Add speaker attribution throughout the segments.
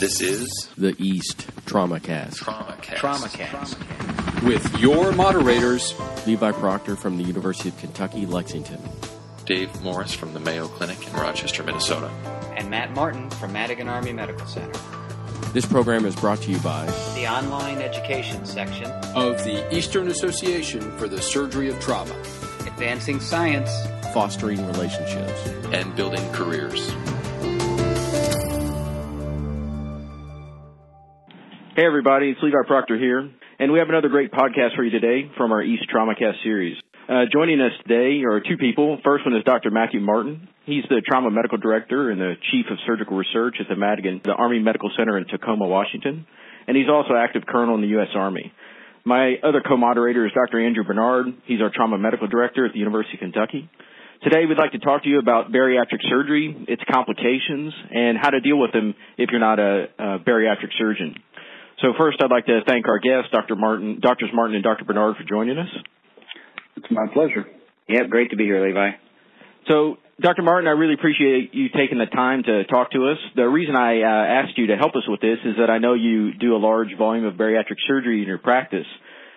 Speaker 1: This is
Speaker 2: the East Trauma Cast.
Speaker 1: Trauma Cast.
Speaker 3: Trauma Cast.
Speaker 4: With your moderators,
Speaker 2: Levi Procter from the University of Kentucky, Lexington.
Speaker 1: Dave Morris from the Mayo Clinic in Rochester, Minnesota.
Speaker 3: And Matt Martin from Madigan Army Medical Center.
Speaker 2: This program is brought to you by
Speaker 3: The online education section,
Speaker 4: of the Eastern Association for the Surgery of Trauma.
Speaker 3: Advancing Science,
Speaker 2: Fostering Relationships.
Speaker 1: And building careers.
Speaker 5: Hey everybody, it's Levi Procter here, and we have another great podcast for you today from our East TraumaCast series. Uh, joining us today are two people. First one is Dr. Matthew Martin. He's the Trauma Medical Director and the Chief of Surgical Research at the Madigan, the Army Medical Center in Tacoma, Washington, and he's also active colonel in the U.S. Army. My other co-moderator is Dr. Andrew Bernard. He's our Trauma Medical Director at the University of Kentucky. Today we'd like to talk to you about bariatric surgery, its complications, and how to deal with them if you're not a, a bariatric surgeon. So first, I'd like to thank our guests, Dr. Martin, Doctors Martin and Dr. Bernard, for joining us.
Speaker 6: It's my pleasure.
Speaker 7: Yep, great to be here, Levi.
Speaker 5: So, Dr. Martin, I really appreciate you taking the time to talk to us. The reason I uh, asked you to help us with this is that I know you do a large volume of bariatric surgery in your practice.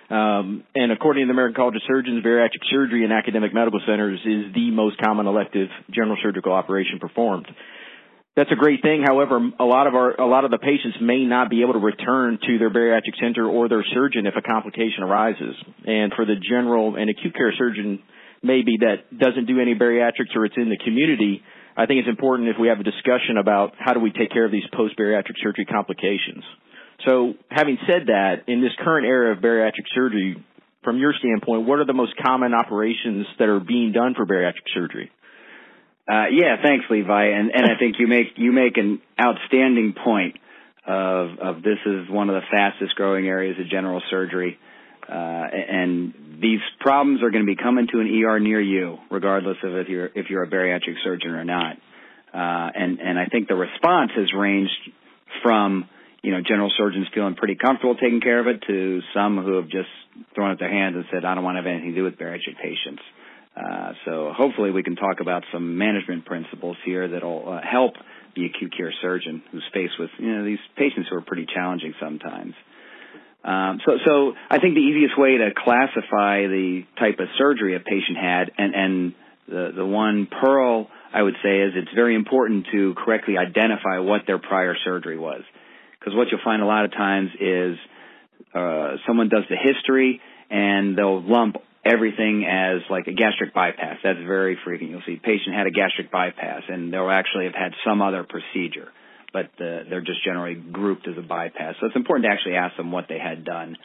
Speaker 5: Um, and according to the American College of Surgeons, bariatric surgery in academic medical centers is the most common elective general surgical operation performed that's a great thing. However, a lot of our a lot of the patients may not be able to return to their bariatric center or their surgeon if a complication arises. And for the general and acute care surgeon, maybe that doesn't do any bariatrics or it's in the community, I think it's important if we have a discussion about how do we take care of these post bariatric surgery complications. So, having said that, in this current era of bariatric surgery, from your standpoint, what are the most common operations that are being done for bariatric surgery?
Speaker 7: Uh, yeah, thanks, Levi. And, and I think you make, you make an outstanding point of, of this is one of the fastest growing areas of general surgery. Uh, and these problems are going to be coming to an ER near you, regardless of if you're, if you're a bariatric surgeon or not. Uh, and, and I think the response has ranged from, you know, general surgeons feeling pretty comfortable taking care of it to some who have just thrown up their hands and said, I don't want to have anything to do with bariatric patients. Uh, so hopefully we can talk about some management principles here that'll uh, help the acute care surgeon who's faced with you know these patients who are pretty challenging sometimes. Um, so, so I think the easiest way to classify the type of surgery a patient had, and, and the the one pearl I would say is it's very important to correctly identify what their prior surgery was, because what you'll find a lot of times is uh, someone does the history and they'll lump everything as like a gastric bypass. That's very frequent. You'll see patient had a gastric bypass and they'll actually have had some other procedure, but uh, they're just generally grouped as a bypass. So it's important to actually ask them what they had done.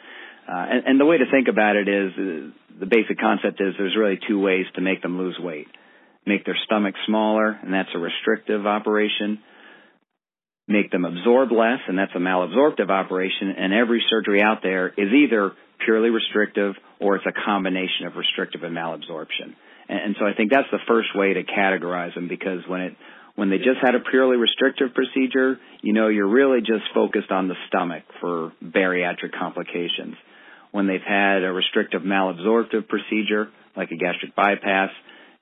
Speaker 7: Uh, and, and the way to think about it is uh, the basic concept is there's really two ways to make them lose weight. Make their stomach smaller, and that's a restrictive operation. Make them absorb less, and that's a malabsorptive operation. And every surgery out there is either purely restrictive or it's a combination of restrictive and malabsorption. And, and so I think that's the first way to categorize them because when it when they just had a purely restrictive procedure, you know, you're really just focused on the stomach for bariatric complications. When they've had a restrictive malabsorptive procedure, like a gastric bypass,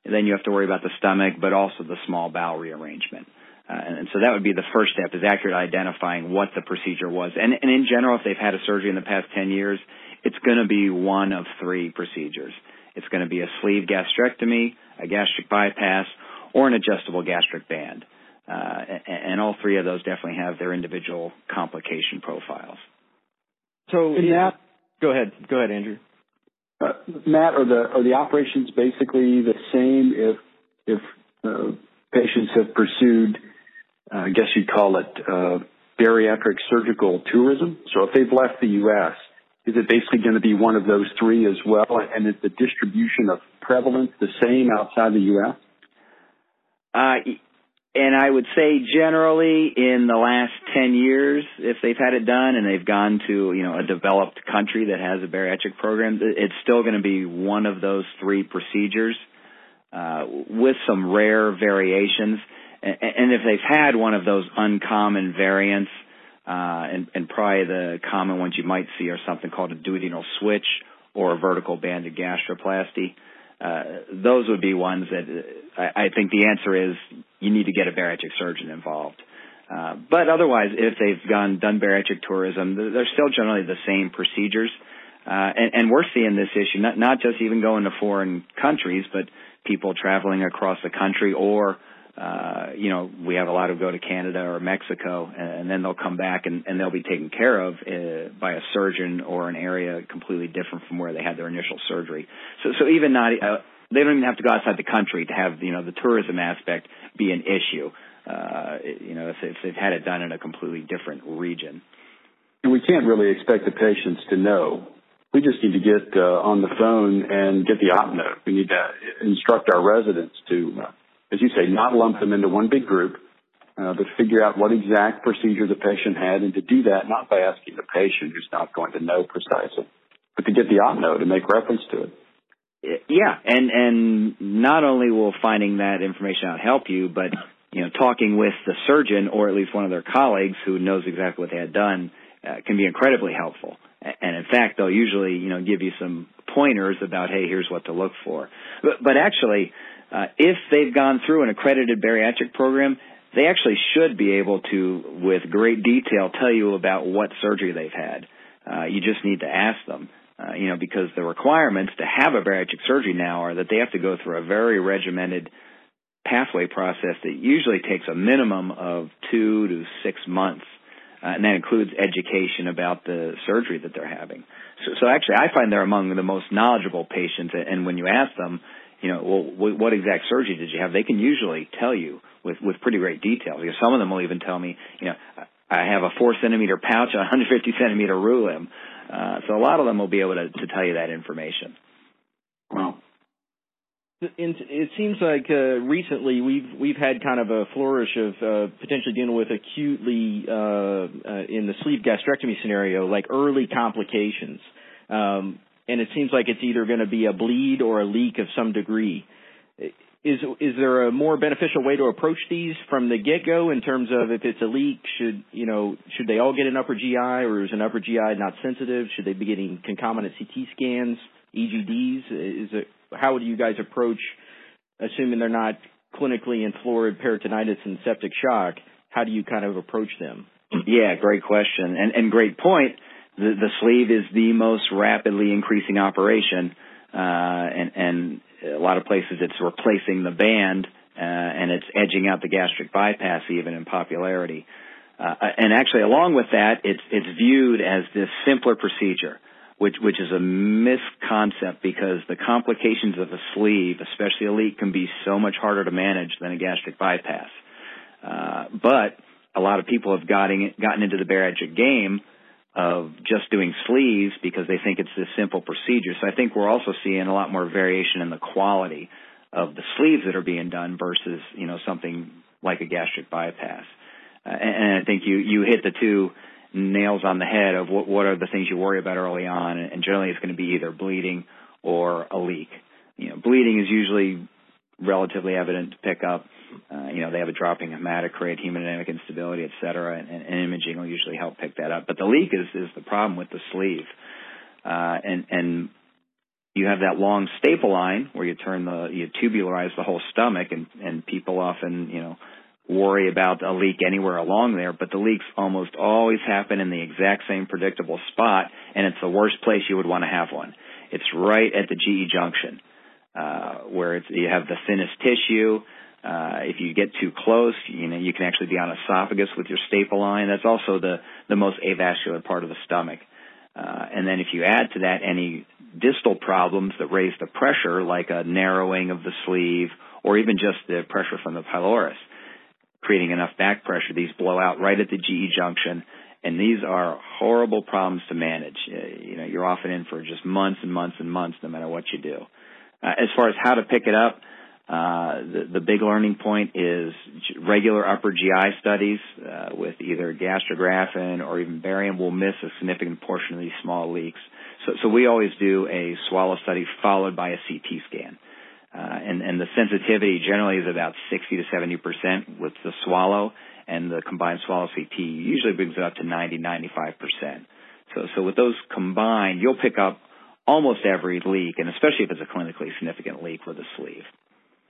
Speaker 7: then you have to worry about the stomach, but also the small bowel rearrangement. Uh, and so that would be the first step is accurate identifying what the procedure was. And, and in general, if they've had a surgery in the past 10 years, it's going to be one of three procedures. It's going to be a sleeve gastrectomy, a gastric bypass, or an adjustable gastric band. Uh, and all three of those definitely have their individual complication profiles.
Speaker 5: So, Matt, go ahead. Go ahead, Andrew.
Speaker 6: Uh, Matt, are the are the operations basically the same if if uh, patients have pursued, I guess you'd call it uh, bariatric surgical tourism? So if they've left the U.S., is it basically going to be one of those three as well? And is the distribution of prevalence the same outside the U.S.?
Speaker 7: Uh, and I would say generally in the last 10 years, if they've had it done and they've gone to, you know, a developed country that has a bariatric program, it's still going to be one of those three procedures, uh, with some rare variations. And, if they've had one of those uncommon variants, uh, and, and probably the common ones you might see are something called a duodenal switch or a vertical banded gastroplasty. Uh, those would be ones that uh, I, I think the answer is you need to get a bariatric surgeon involved. Uh, but otherwise, if they've gone done bariatric tourism, they're still generally the same procedures. Uh, and, and we're seeing this issue not not just even going to foreign countries, but people traveling across the country or uh, you know, we have a lot who go to Canada or Mexico, and then they'll come back and, and they'll be taken care of uh, by a surgeon or an area completely different from where they had their initial surgery. So, so even not, uh, they don't even have to go outside the country to have, you know, the tourism aspect be an issue. Uh, you know, if, if they've had it done in a completely different region.
Speaker 6: And we can't really expect the patients to know. We just need to get uh, on the phone and get the op note. We need to instruct our residents to uh, as you say, not lump them into one big group, uh, but figure out what exact procedure the patient had, and to do that not by asking the patient who's not going to know precisely, but to get the op note and make reference to it.
Speaker 7: Yeah, and and not only will finding that information out help you, but you know, talking with the surgeon or at least one of their colleagues who knows exactly what they had done uh, can be incredibly helpful. And in fact, they'll usually you know give you some pointers about hey, here's what to look for. But, but actually, uh, if they've gone through an accredited bariatric program, they actually should be able to, with great detail, tell you about what surgery they've had. Uh, you just need to ask them. Uh, you know, because the requirements to have a bariatric surgery now are that they have to go through a very regimented pathway process that usually takes a minimum of two to six months. Uh, and that includes education about the surgery that they're having. So, so actually, I find they're among the most knowledgeable patients. And when you ask them, you know, well, what exact surgery did you have? They can usually tell you with with pretty great detail. Because some of them will even tell me, you know, I have a four centimeter pouch, a 150 centimeter Roux limb. Uh, so a lot of them will be able to, to tell you that information.
Speaker 6: Wow.
Speaker 5: It seems like uh, recently we've we've had kind of a flourish of uh, potentially dealing with acutely uh, uh in the sleeve gastrectomy scenario, like early complications. Um, and it seems like it's either going to be a bleed or a leak of some degree. Is is there a more beneficial way to approach these from the get go in terms of if it's a leak, should you know should they all get an upper GI or is an upper GI not sensitive? Should they be getting concomitant CT scans, EGDs? Is it how do you guys approach assuming they're not clinically in florid peritonitis and septic shock? How do you kind of approach them?
Speaker 7: Yeah, great question and and great point the, the sleeve is the most rapidly increasing operation, uh, and, and a lot of places it's replacing the band, uh, and it's edging out the gastric bypass even in popularity. Uh, and actually, along with that, it's it's viewed as this simpler procedure, which which is a misconcept because the complications of a sleeve, especially a leak, can be so much harder to manage than a gastric bypass. Uh, but a lot of people have gotten gotten into the bariatric game of just doing sleeves because they think it's this simple procedure. So I think we're also seeing a lot more variation in the quality of the sleeves that are being done versus, you know, something like a gastric bypass. Uh, and, and I think you, you hit the two nails on the head of what, what are the things you worry about early on. And generally it's going to be either bleeding or a leak. You know, bleeding is usually relatively evident to pick up. Uh, you know, they have a dropping hematocrit, hemodynamic instability, et cetera, and, and imaging will usually help pick that up. But the leak is, is the problem with the sleeve. Uh, and, and you have that long staple line where you turn the, you tubularize the whole stomach and, and people often, you know, worry about a leak anywhere along there, but the leaks almost always happen in the exact same predictable spot, and it's the worst place you would want to have one. It's right at the GE junction uh, where it's, you have the thinnest tissue. Uh, if you get too close, you know you can actually be on esophagus with your staple line. That's also the the most avascular part of the stomach. Uh, and then if you add to that any distal problems that raise the pressure, like a narrowing of the sleeve, or even just the pressure from the pylorus, creating enough back pressure, these blow out right at the GE junction. And these are horrible problems to manage. Uh, you know, you're often in for just months and months and months, no matter what you do. Uh, as far as how to pick it up, uh, the, the big learning point is regular upper GI studies uh, with either Gastrografin or even barium will miss a significant portion of these small leaks. So, so we always do a swallow study followed by a CT scan. Uh, and, and the sensitivity generally is about 60 to 70 percent with the swallow, and the combined swallow CT usually brings it up to 90, 95 percent. So, so with those combined, you'll pick up almost every leak, and especially if it's a clinically significant leak with a sleeve.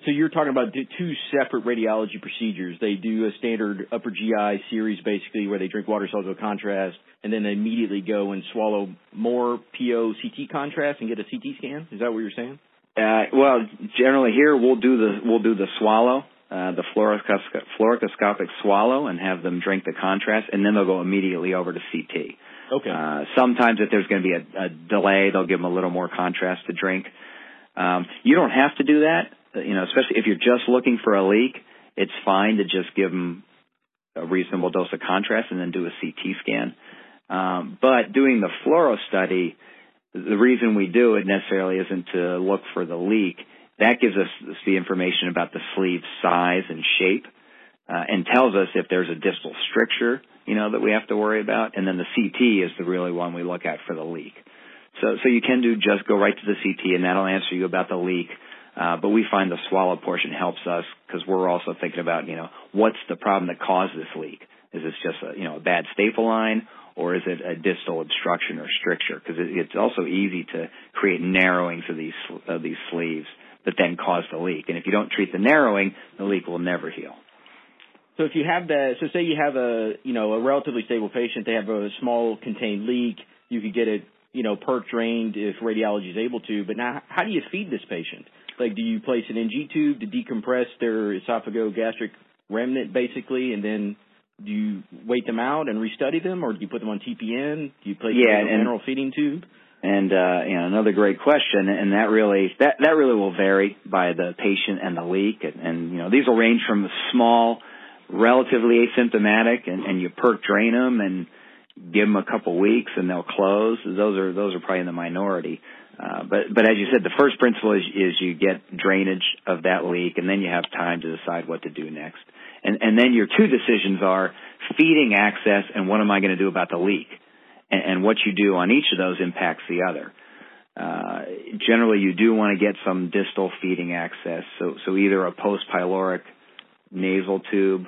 Speaker 5: So you're talking about two separate radiology procedures. They do a standard upper GI series, basically, where they drink water soluble contrast, and then they immediately go and swallow more PO CT contrast and get a CT scan. Is that what you're saying?
Speaker 7: Uh, well, generally here we'll do the we'll do the swallow, uh, the fluoroscopic swallow, and have them drink the contrast, and then they'll go immediately over to CT.
Speaker 5: Okay.
Speaker 7: Uh, sometimes if there's going to be a, a delay, they'll give them a little more contrast to drink. Um, you don't have to do that, you know, especially if you're just looking for a leak. It's fine to just give them a reasonable dose of contrast and then do a CT scan. Um, but doing the fluoro study, the reason we do it necessarily isn't to look for the leak. That gives us the information about the sleeve size and shape, uh, and tells us if there's a distal stricture, you know, that we have to worry about. And then the CT is the really one we look at for the leak. So, so you can do just go right to the CT, and that'll answer you about the leak. Uh, but we find the swallow portion helps us because we're also thinking about, you know, what's the problem that caused this leak? Is this just a, you know, a bad staple line? or is it a distal obstruction or stricture? Because it, it's also easy to create narrowings of these of these sleeves that then cause the leak. And if you don't treat the narrowing, the leak will never heal.
Speaker 5: So if you have that, so say you have a you know a relatively stable patient, they have a small contained leak, you could get it you know perk drained if radiology is able to. But now, how do you feed this patient? Like, do you place an NG tube to decompress their esophagogastric remnant, basically, and then do you wait them out and restudy them, or do you put them on TPN? Do you place
Speaker 7: yeah,
Speaker 5: them on a mineral feeding tube?
Speaker 7: And uh, you know, another great question, and that really that that really will vary by the patient and the leak, and, and you know these will range from small, relatively asymptomatic, and, and you perk drain them and give them a couple weeks and they'll close. Those are those are probably in the minority. Uh, but but as you said, the first principle is is you get drainage of that leak, and then you have time to decide what to do next. And, and then your two decisions are feeding access and what am I going to do about the leak? And, and what you do on each of those impacts the other. Uh, generally, you do want to get some distal feeding access. So, so either a post pyloric nasal tube,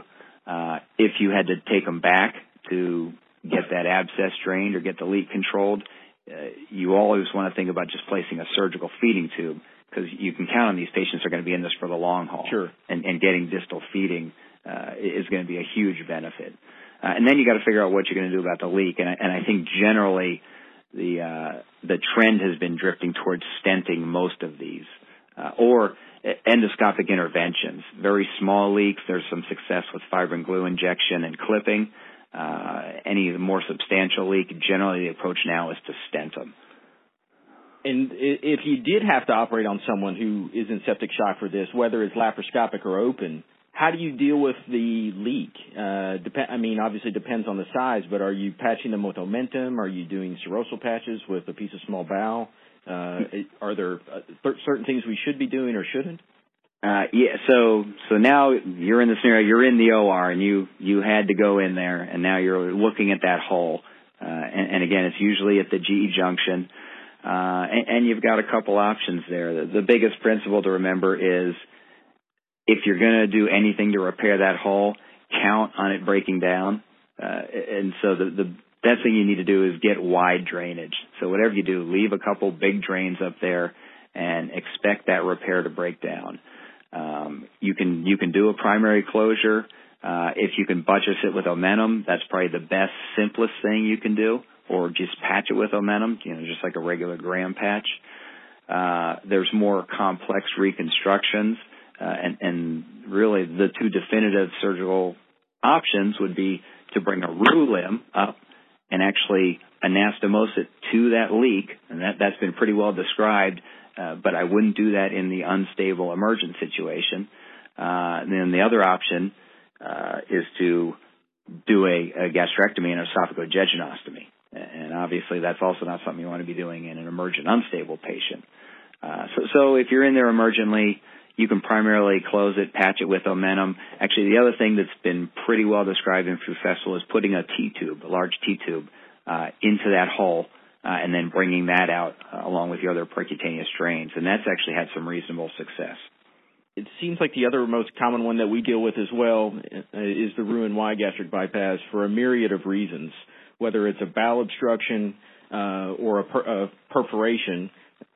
Speaker 7: uh, if you had to take them back to get that abscess drained or get the leak controlled, uh, you always want to think about just placing a surgical feeding tube because you can count on these patients are going to be in this for the long haul.
Speaker 5: Sure.
Speaker 7: And, and getting distal feeding uh, is going to be a huge benefit. Uh, and then you got to figure out what you're going to do about the leak. And I, and I think generally the uh, the trend has been drifting towards stenting most of these, uh, or endoscopic interventions. Very small leaks. There's some success with fibrin glue injection and clipping. Uh, any more substantial leak, generally the approach now is to stent them.
Speaker 5: And if you did have to operate on someone who is in septic shock for this, whether it's laparoscopic or open, how do you deal with the leak? Uh, dep- I mean, obviously it depends on the size, but are you patching them with omentum? Are you doing serosal patches with a piece of small bowel? Uh, are there uh, certain things we should be doing or shouldn't?
Speaker 7: Uh, yeah, so so now you're in the scenario. You're in the OR, and you you had to go in there, and now you're looking at that hole. Uh, and, and again, it's usually at the GE junction, uh, and, and you've got a couple options there. The, the biggest principle to remember is if you're going to do anything to repair that hole, count on it breaking down. Uh, and so the, the best thing you need to do is get wide drainage. So whatever you do, leave a couple big drains up there and expect that repair to break down. Um, you can you can do a primary closure. Uh, if you can buttress it with omentum, that's probably the best, simplest thing you can do, or just patch it with omentum, you know, just like a regular Graham patch. Uh, there's more complex reconstructions uh, and, and really the two definitive surgical options would be to bring a roux limb up and actually anastomose it to that leak, and that, that's been pretty well described, uh, but I wouldn't do that in the unstable emergent situation. Uh, and then the other option uh, is to do a, a gastrectomy and esophagojejunostomy. And obviously that's also not something you want to be doing in an emergent unstable patient. Uh, so, so if you're in there emergently, you can primarily close it, patch it with omentum. Actually, the other thing that's been pretty well described in FuFessel is putting a T-tube, a large T-tube, uh, into that hole, uh, and then bringing that out uh, along with your other percutaneous drains. And that's actually had some reasonable success.
Speaker 5: It seems like the other most common one that we deal with as well uh, is the Roux-en-Y gastric bypass for a myriad of reasons, whether it's a bowel obstruction uh, or a, per- a perforation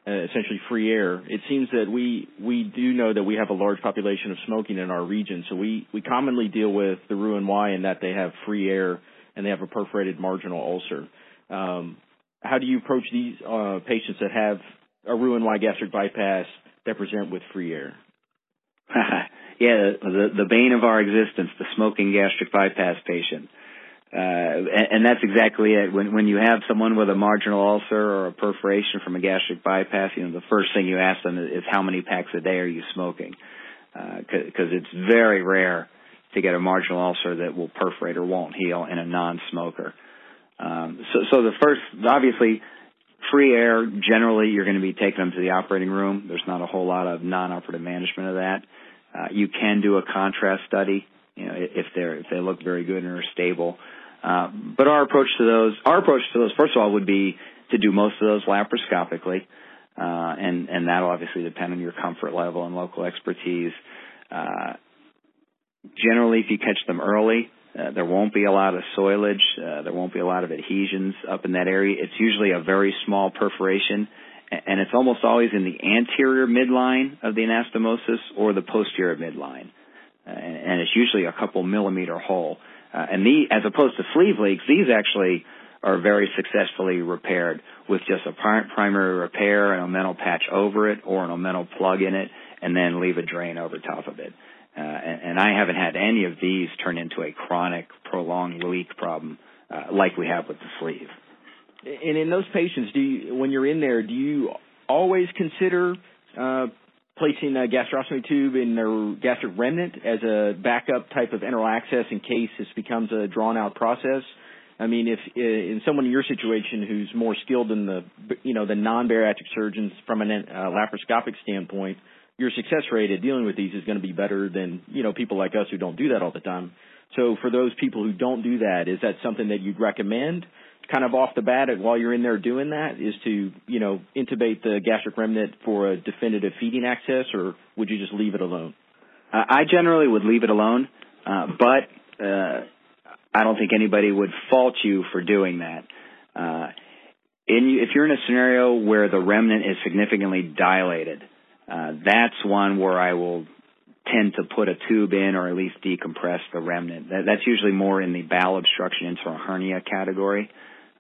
Speaker 5: uh, essentially free air. It seems that we we do know that we have a large population of smoking in our region, so we we commonly deal with the Roux-en-Y in that they have free air and they have a perforated marginal ulcer. Um, how do you approach these uh, patients that have a Roux-en-Y gastric bypass that present with free air?
Speaker 7: yeah, the the bane of our existence, the smoking gastric bypass patient. Uh, and, and that's exactly it. When when you have someone with a marginal ulcer or a perforation from a gastric bypass, you know the first thing you ask them is how many packs a day are you smoking? Because uh, it's very rare to get a marginal ulcer that will perforate or won't heal in a non-smoker. Um, so, so the first, obviously, free air. Generally, you're going to be taking them to the operating room. There's not a whole lot of non-operative management of that. Uh, you can do a contrast study, you know, if they're if they look very good and are stable. Uh, but our approach to those, our approach to those, first of all, would be to do most of those laparoscopically, uh, and and that'll obviously depend on your comfort level and local expertise. Uh, generally, if you catch them early, uh, there won't be a lot of soilage. Uh, there won't be a lot of adhesions up in that area. It's usually a very small perforation, and it's almost always in the anterior midline of the anastomosis or the posterior midline, uh, and it's usually a couple millimeter hole. Uh, and the, as opposed to sleeve leaks, these actually are very successfully repaired with just a primary repair, an omental patch over it, or an omental plug in it, and then leave a drain over top of it. Uh, and, and, I haven't had any of these turn into a chronic, prolonged leak problem uh, like we have with the sleeve.
Speaker 5: And in those patients, do you, when you're in there, do you always consider uh, placing a gastrostomy tube in their gastric remnant as a backup type of enteral access in case this becomes a drawn out process. I mean, if in someone in your situation who's more skilled than the you know the non-bariatric surgeons from a uh, laparoscopic standpoint, your success rate at dealing with these is going to be better than you know people like us who don't do that all the time. So for those people who don't do that, is that something that you'd recommend? Kind of off the bat while you're in there doing that is to you know intubate the gastric remnant for a definitive feeding access, or would you just leave it alone?
Speaker 7: Uh, I generally would leave it alone, uh, but uh, I don't think anybody would fault you for doing that. Uh, in, if you're in a scenario where the remnant is significantly dilated, uh, that's one where I will tend to put a tube in or at least decompress the remnant. That, that's usually more in the bowel obstruction into a hernia category.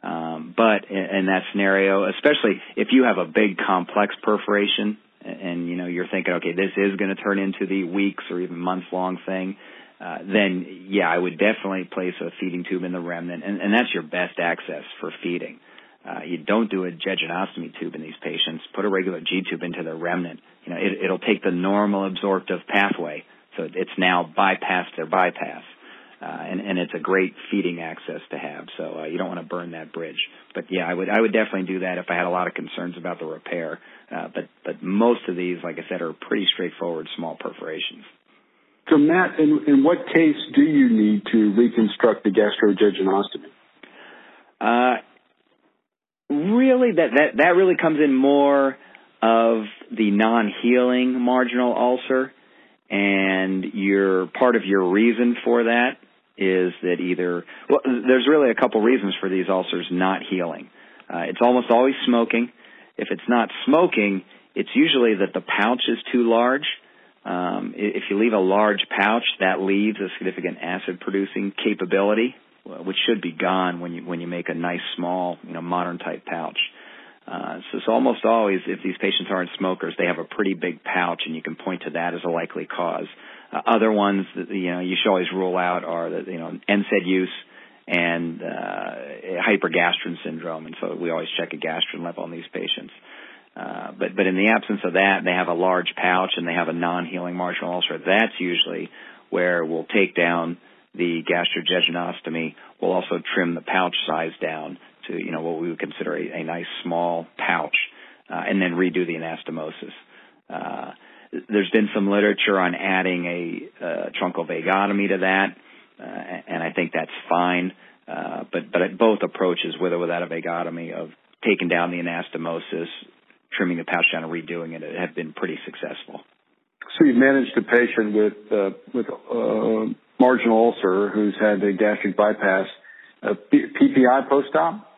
Speaker 7: Um, but in, in that scenario, especially if you have a big complex perforation and, and you know you're thinking, okay, this is going to turn into the weeks or even months long thing, uh, then yeah, I would definitely place a feeding tube in the remnant, and, and that's your best access for feeding. Uh, you don't do a jejunostomy tube in these patients. Put a regular G tube into the remnant. You know, it, it'll take the normal absorptive pathway, so it's now bypassed their bypass uh, and, and it's a great feeding access to have. So uh, you don't want to burn that bridge. But yeah, I would I would definitely do that if I had a lot of concerns about the repair. Uh, but but most of these, like I said, are pretty straightforward small perforations.
Speaker 6: So Matt, in, in what case do you need to reconstruct the gastrojejunostomy?
Speaker 7: Uh, really, that that that really comes in more of the non-healing marginal ulcer and your part of your reason for that is that either well there's really a couple reasons for these ulcers not healing. Uh, it's almost always smoking. If it's not smoking it's usually that the pouch is too large. Um, if you leave a large pouch that leaves a significant acid producing capability which should be gone when you when you make a nice small you know modern type pouch uh, so it's almost always if these patients aren't smokers they have a pretty big pouch and you can point to that as a likely cause uh, other ones that you know you should always rule out are the you know NSAID use and uh, hypergastrin syndrome, and so we always check a gastrin level in these patients. Uh, but but in the absence of that, they have a large pouch and they have a non-healing marginal ulcer. That's usually where we'll take down the gastrojejunostomy. We'll also trim the pouch size down to you know what we would consider a, a nice small pouch, uh, and then redo the anastomosis. Uh, there's been some literature on adding a uh, truncal vagotomy to that, uh, and I think that's fine. Uh, but but both approaches, with or without a vagotomy, of taking down the anastomosis, trimming the pouch down, and redoing it, have been pretty successful.
Speaker 6: So you've managed a patient with uh, with marginal ulcer who's had a gastric bypass, a PPI post-op.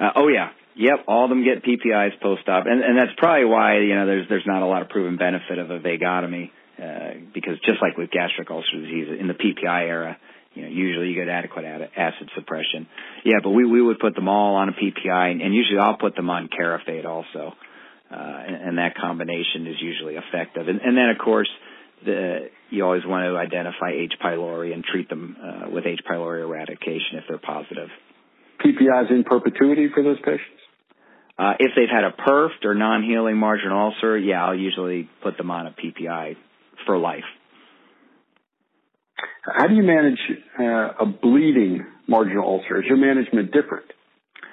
Speaker 7: Uh, oh yeah, Yep, all of them get PPIs post-op, and and that's probably why you know there's there's not a lot of proven benefit of a vagotomy uh, because just like with gastric ulcer disease in the PPI era, you know usually you get adequate acid suppression. Yeah, but we we would put them all on a PPI, and, and usually I'll put them on Carafate also, uh, and, and that combination is usually effective. And, and then of course the you always want to identify H. pylori and treat them uh, with H. pylori eradication if they're positive.
Speaker 6: PPIs in perpetuity for those patients?
Speaker 7: Uh, if they've had a PERFed or non-healing marginal ulcer, yeah, I'll usually put them on a PPI for life.
Speaker 6: How do you manage uh, a bleeding marginal ulcer? Is your management different?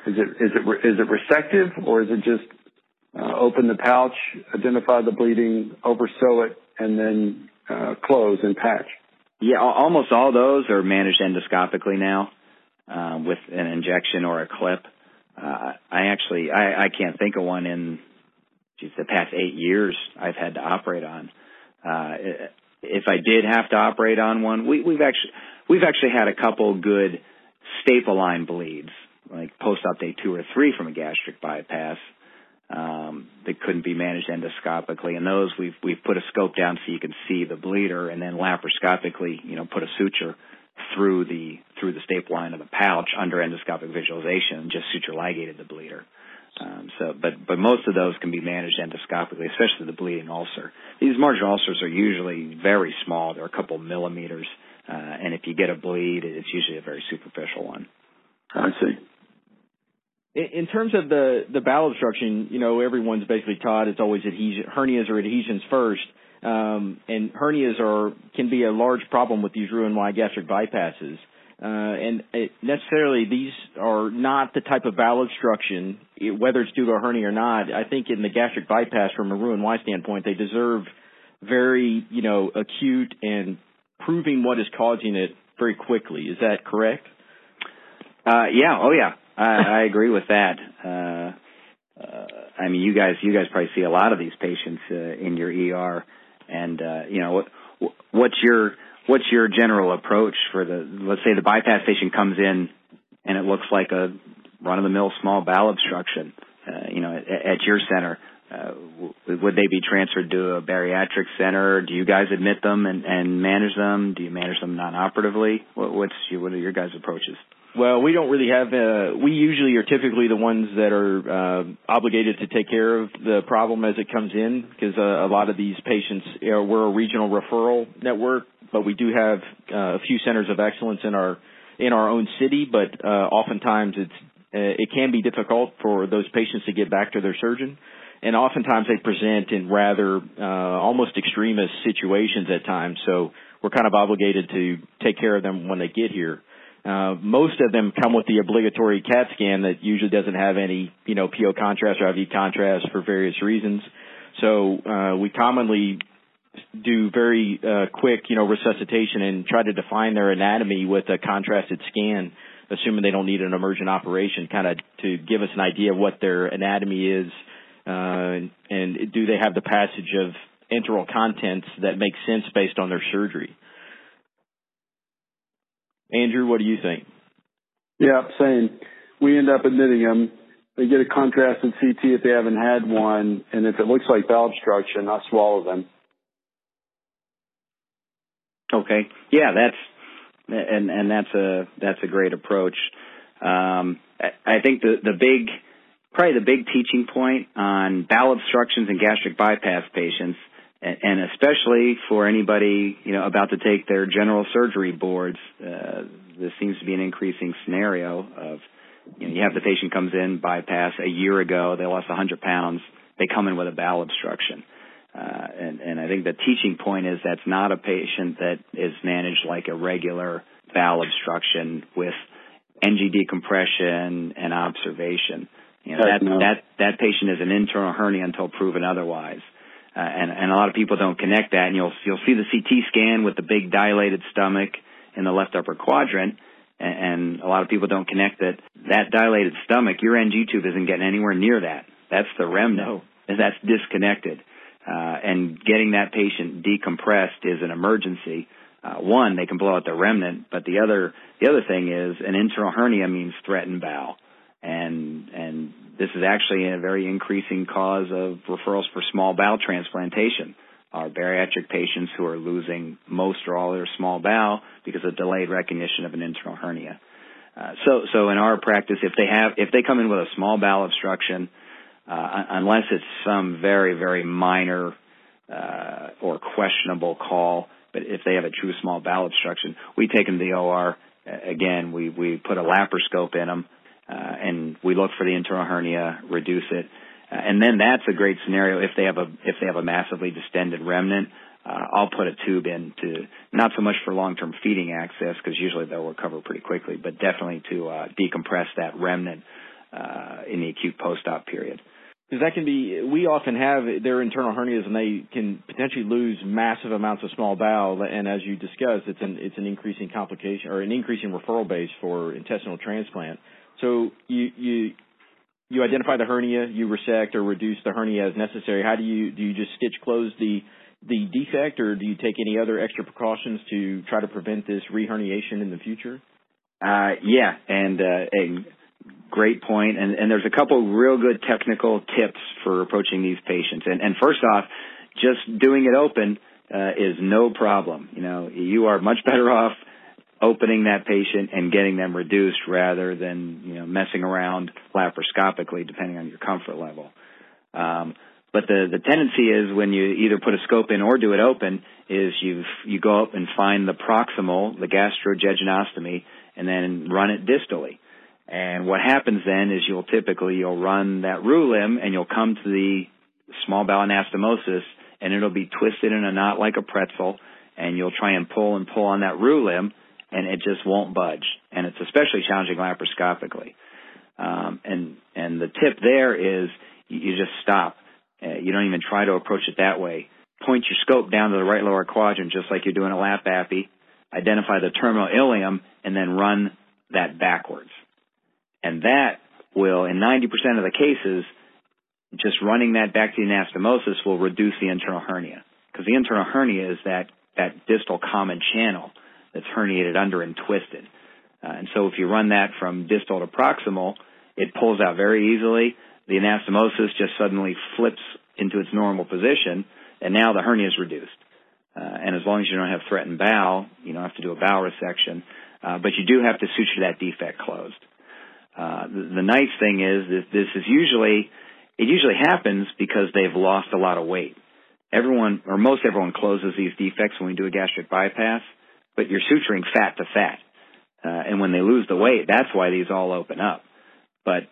Speaker 6: Is it is it is it resective or is it just uh, open the pouch, identify the bleeding, oversew it, and then uh, close and patch?
Speaker 7: Yeah, almost all those are managed endoscopically now um, with an injection or a clip. Uh, I actually I, I can't think of one in geez, the past eight years I've had to operate on. Uh, if I did have to operate on one, we, we've actually we've actually had a couple good staple line bleeds, like post-op day two or three from a gastric bypass um, that couldn't be managed endoscopically. And those we've we've put a scope down so you can see the bleeder, and then laparoscopically, you know, put a suture through the through the staple line of the pouch under endoscopic visualization, and just suture ligated the bleeder. Um, so, but but most of those can be managed endoscopically, especially the bleeding ulcer. These marginal ulcers are usually very small; they're a couple millimeters, uh, and if you get a bleed, it's usually a very superficial one.
Speaker 6: I see
Speaker 5: in terms of the the bowel obstruction, you know, everyone's basically taught it's always adhesion, hernias or adhesions first, um, and hernias are can be a large problem with these Roux-en-Y gastric bypasses. Uh, and it, necessarily these are not the type of bowel obstruction, whether it's due to a hernia or not. I think in the gastric bypass, from a Roux-en-Y standpoint, they deserve very, you know, acute and proving what is causing it very quickly. Is that correct?
Speaker 7: Uh, yeah. Oh, yeah. I, I agree with that. Uh, uh, I mean, you guys, you guys probably see a lot of these patients uh, in your ER, and uh, you know, what, what's your what's your general approach for the let's say the bypass patient comes in and it looks like a run of the mill small bowel obstruction, uh, you know, at, at your center. Uh, would they be transferred to a bariatric center? Do you guys admit them and, and manage them? Do you manage them non-operatively? What, what's your, what are your guys' approaches?
Speaker 5: Well, we don't really have. Uh, we usually are typically the ones that are uh, obligated to take care of the problem as it comes in, because uh, a lot of these patients, you know, we're a regional referral network, but we do have uh, a few centers of excellence in our in our own city. But uh, oftentimes, it's uh, it can be difficult for those patients to get back to their surgeon, and oftentimes they present in rather uh, almost extremist situations at times. So we're kind of obligated to take care of them when they get here. Uh, most of them come with the obligatory CAT scan that usually doesn't have any, you know, PO contrast or IV contrast for various reasons. So uh, we commonly do very uh, quick, you know, resuscitation and try to define their anatomy with a contrasted scan, assuming they don't need an emergent operation, kind of to give us an idea of what their anatomy is, uh, and do they have the passage of enteral contents that make sense based on their surgery. Andrew, what do you think?
Speaker 6: Yeah, same. We end up admitting them. They get a contrasted CT if they haven't had one, and if it looks like bowel obstruction, I swallow them.
Speaker 7: Okay. Yeah, that's and and that's a that's a great approach. Um, I think the the big probably the big teaching point on bowel obstructions and gastric bypass patients and especially for anybody you know about to take their general surgery boards, uh, this seems to be an increasing scenario of you know you have the patient comes in bypass a year ago they lost 100 pounds they come in with a bowel obstruction. Uh, and, and I think the teaching point is that's not a patient that is managed like a regular bowel obstruction with NG decompression and observation. You know, that, that, that patient is an internal hernia until proven otherwise. Uh, and, and a lot of people don't connect that. And you'll you'll see the CT scan with the big dilated stomach in the left upper quadrant, and, and a lot of people don't connect that that dilated stomach. Your NG tube isn't getting anywhere near that. That's the remnant, no. and that's disconnected. Uh, and getting that patient decompressed is an emergency. Uh, one, they can blow out the remnant, but the other the other thing is an internal hernia means threatened bowel, and and this is actually a very increasing cause of referrals for small bowel transplantation. Our bariatric patients who are losing most or all their small bowel because of delayed recognition of an internal hernia. Uh, so, so in our practice, if they have, if they come in with a small bowel obstruction, uh, unless it's some very, very minor uh, or questionable call, but if they have a true small bowel obstruction, we take them to the OR. Again, we we put a laparoscope in them, uh, and we look for the internal hernia, reduce it, uh, and then that's a great scenario if they have a if they have a massively distended remnant. Uh, I'll put a tube in to not so much for long-term feeding access because usually they'll recover pretty quickly, but definitely to uh, decompress that remnant uh, in the acute post-op period.
Speaker 5: Because that can be, we often have their internal hernias and they can potentially lose massive amounts of small bowel. And as you discussed, it's an it's an increasing complication or an increasing referral base for intestinal transplant. So you you you identify the hernia, you resect or reduce the hernia as necessary. How do you do you just stitch close the the defect, or do you take any other extra precautions to try to prevent this reherniation in the future?
Speaker 7: Uh, yeah, and, uh, and great. And, and there's a couple real good technical tips for approaching these patients. And, and first off, just doing it open uh, is no problem. You know, you are much better off opening that patient and getting them reduced rather than you know messing around laparoscopically depending on your comfort level. Um, but the the tendency is when you either put a scope in or do it open is you you go up and find the proximal, the gastrojejunostomy, and then run it distally. And what happens then is you'll typically you'll run that roux limb and you'll come to the small bowel anastomosis and it'll be twisted in a knot like a pretzel and you'll try and pull and pull on that roux limb and it just won't budge. And it's especially challenging laparoscopically. Um, and and the tip there is you, you just stop. Uh, you don't even try to approach it that way. Point your scope down to the right lower quadrant, just like you're doing a lap appy. Identify the terminal ileum, and then run that backwards. And that will, in 90% of the cases, just running that back to the anastomosis will reduce the internal hernia. Because the internal hernia is that, that distal common channel that's herniated under and twisted. Uh, and so if you run that from distal to proximal, it pulls out very easily. The anastomosis just suddenly flips into its normal position, and now the hernia is reduced. Uh, and as long as you don't have threatened bowel, you don't have to do a bowel resection, uh, but you do have to suture that defect closed. Uh, the, the nice thing is that this is usually, it usually happens because they've lost a lot of weight. Everyone, or most everyone closes these defects when we do a gastric bypass, but you're suturing fat to fat. Uh, and when they lose the weight, that's why these all open up. But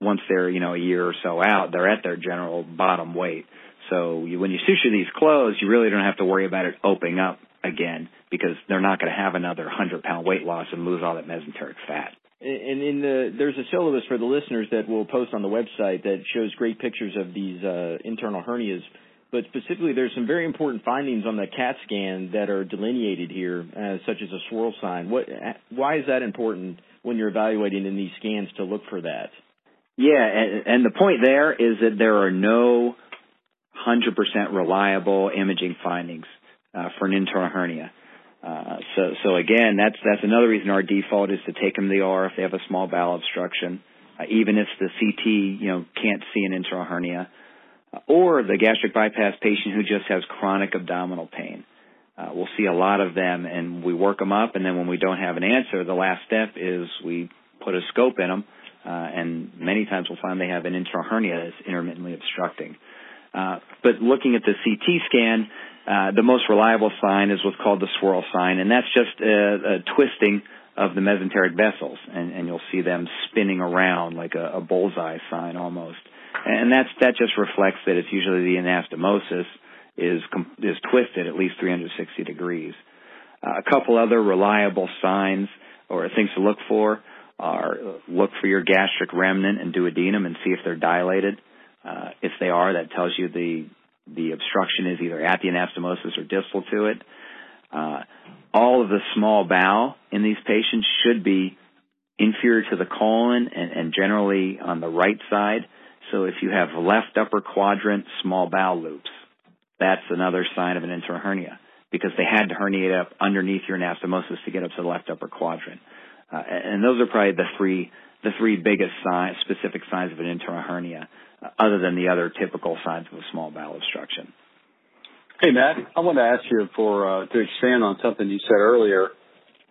Speaker 7: once they're, you know, a year or so out, they're at their general bottom weight. So you, when you suture these closed, you really don't have to worry about it opening up again because they're not going to have another 100 pound weight loss and lose all that mesenteric fat.
Speaker 5: And in the there's a syllabus for the listeners that we'll post on the website that shows great pictures of these uh, internal hernias. But specifically, there's some very important findings on the CAT scan that are delineated here, uh, such as a swirl sign. What, why is that important when you're evaluating in these scans to look for that?
Speaker 7: Yeah, and, and the point there is that there are no 100% reliable imaging findings uh, for an internal hernia. Uh, so, so again, that's that's another reason our default is to take them to the OR if they have a small bowel obstruction, uh, even if the CT you know can't see an internal hernia, uh, or the gastric bypass patient who just has chronic abdominal pain. Uh, we'll see a lot of them, and we work them up, and then when we don't have an answer, the last step is we put a scope in them, uh, and many times we'll find they have an internal hernia that's intermittently obstructing. Uh, but looking at the CT scan, uh, the most reliable sign is what's called the swirl sign, and that's just a, a twisting of the mesenteric vessels, and, and, you'll see them spinning around like a, a, bullseye sign almost. And that's that just reflects that it's usually the anastomosis is is twisted at least 360 degrees. Uh, a couple other reliable signs or things to look for are look for your gastric remnant and duodenum and see if they're dilated. Uh, if they are, that tells you the the obstruction is either at the anastomosis or distal to it. Uh, all of the small bowel in these patients should be inferior to the colon and, and, generally on the right side. So if you have left upper quadrant small bowel loops, that's another sign of an internal hernia because they had to herniate up underneath your anastomosis to get up to the left upper quadrant. Uh, and those are probably the three the three biggest specific signs of an internal hernia, other than the other typical signs of a small bowel obstruction.
Speaker 6: Hey Matt, I want to ask you for uh, to expand on something you said earlier.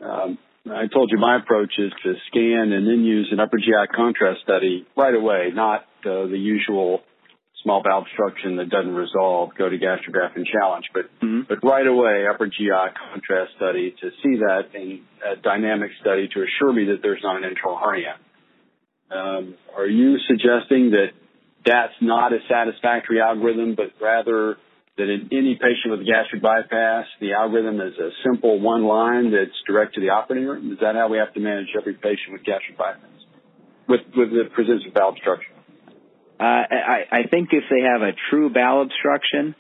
Speaker 6: Um, I told you my approach is to scan and then use an upper GI contrast study right away, not uh, the usual small bowel obstruction that doesn't resolve, go to Gastrografin challenge, but mm-hmm. but right away upper GI contrast study to see that in a dynamic study to assure me that there's not an internal hernia. Um, are you suggesting that that's not a satisfactory algorithm, but rather that in any patient with gastric bypass, the algorithm is a simple one line that's direct to the operating room? Is that how we have to manage every patient with gastric bypass? With, with the presence of bowel obstruction?
Speaker 7: Uh, I, I think if they have a true bowel obstruction,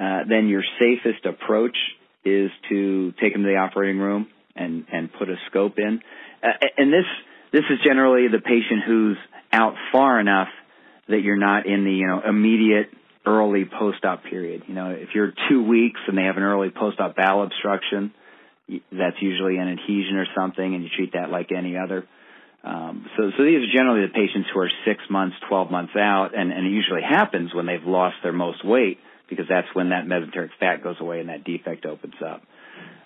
Speaker 7: uh, then your safest approach is to take them to the operating room and, and put a scope in. Uh, and this, this is generally the patient who's out far enough that you're not in the, you know, immediate early post-op period. You know, if you're two weeks and they have an early post-op bowel obstruction, that's usually an adhesion or something, and you treat that like any other. Um, so, so these are generally the patients who are six months, 12 months out, and, and it usually happens when they've lost their most weight because that's when that mesenteric fat goes away and that defect opens up.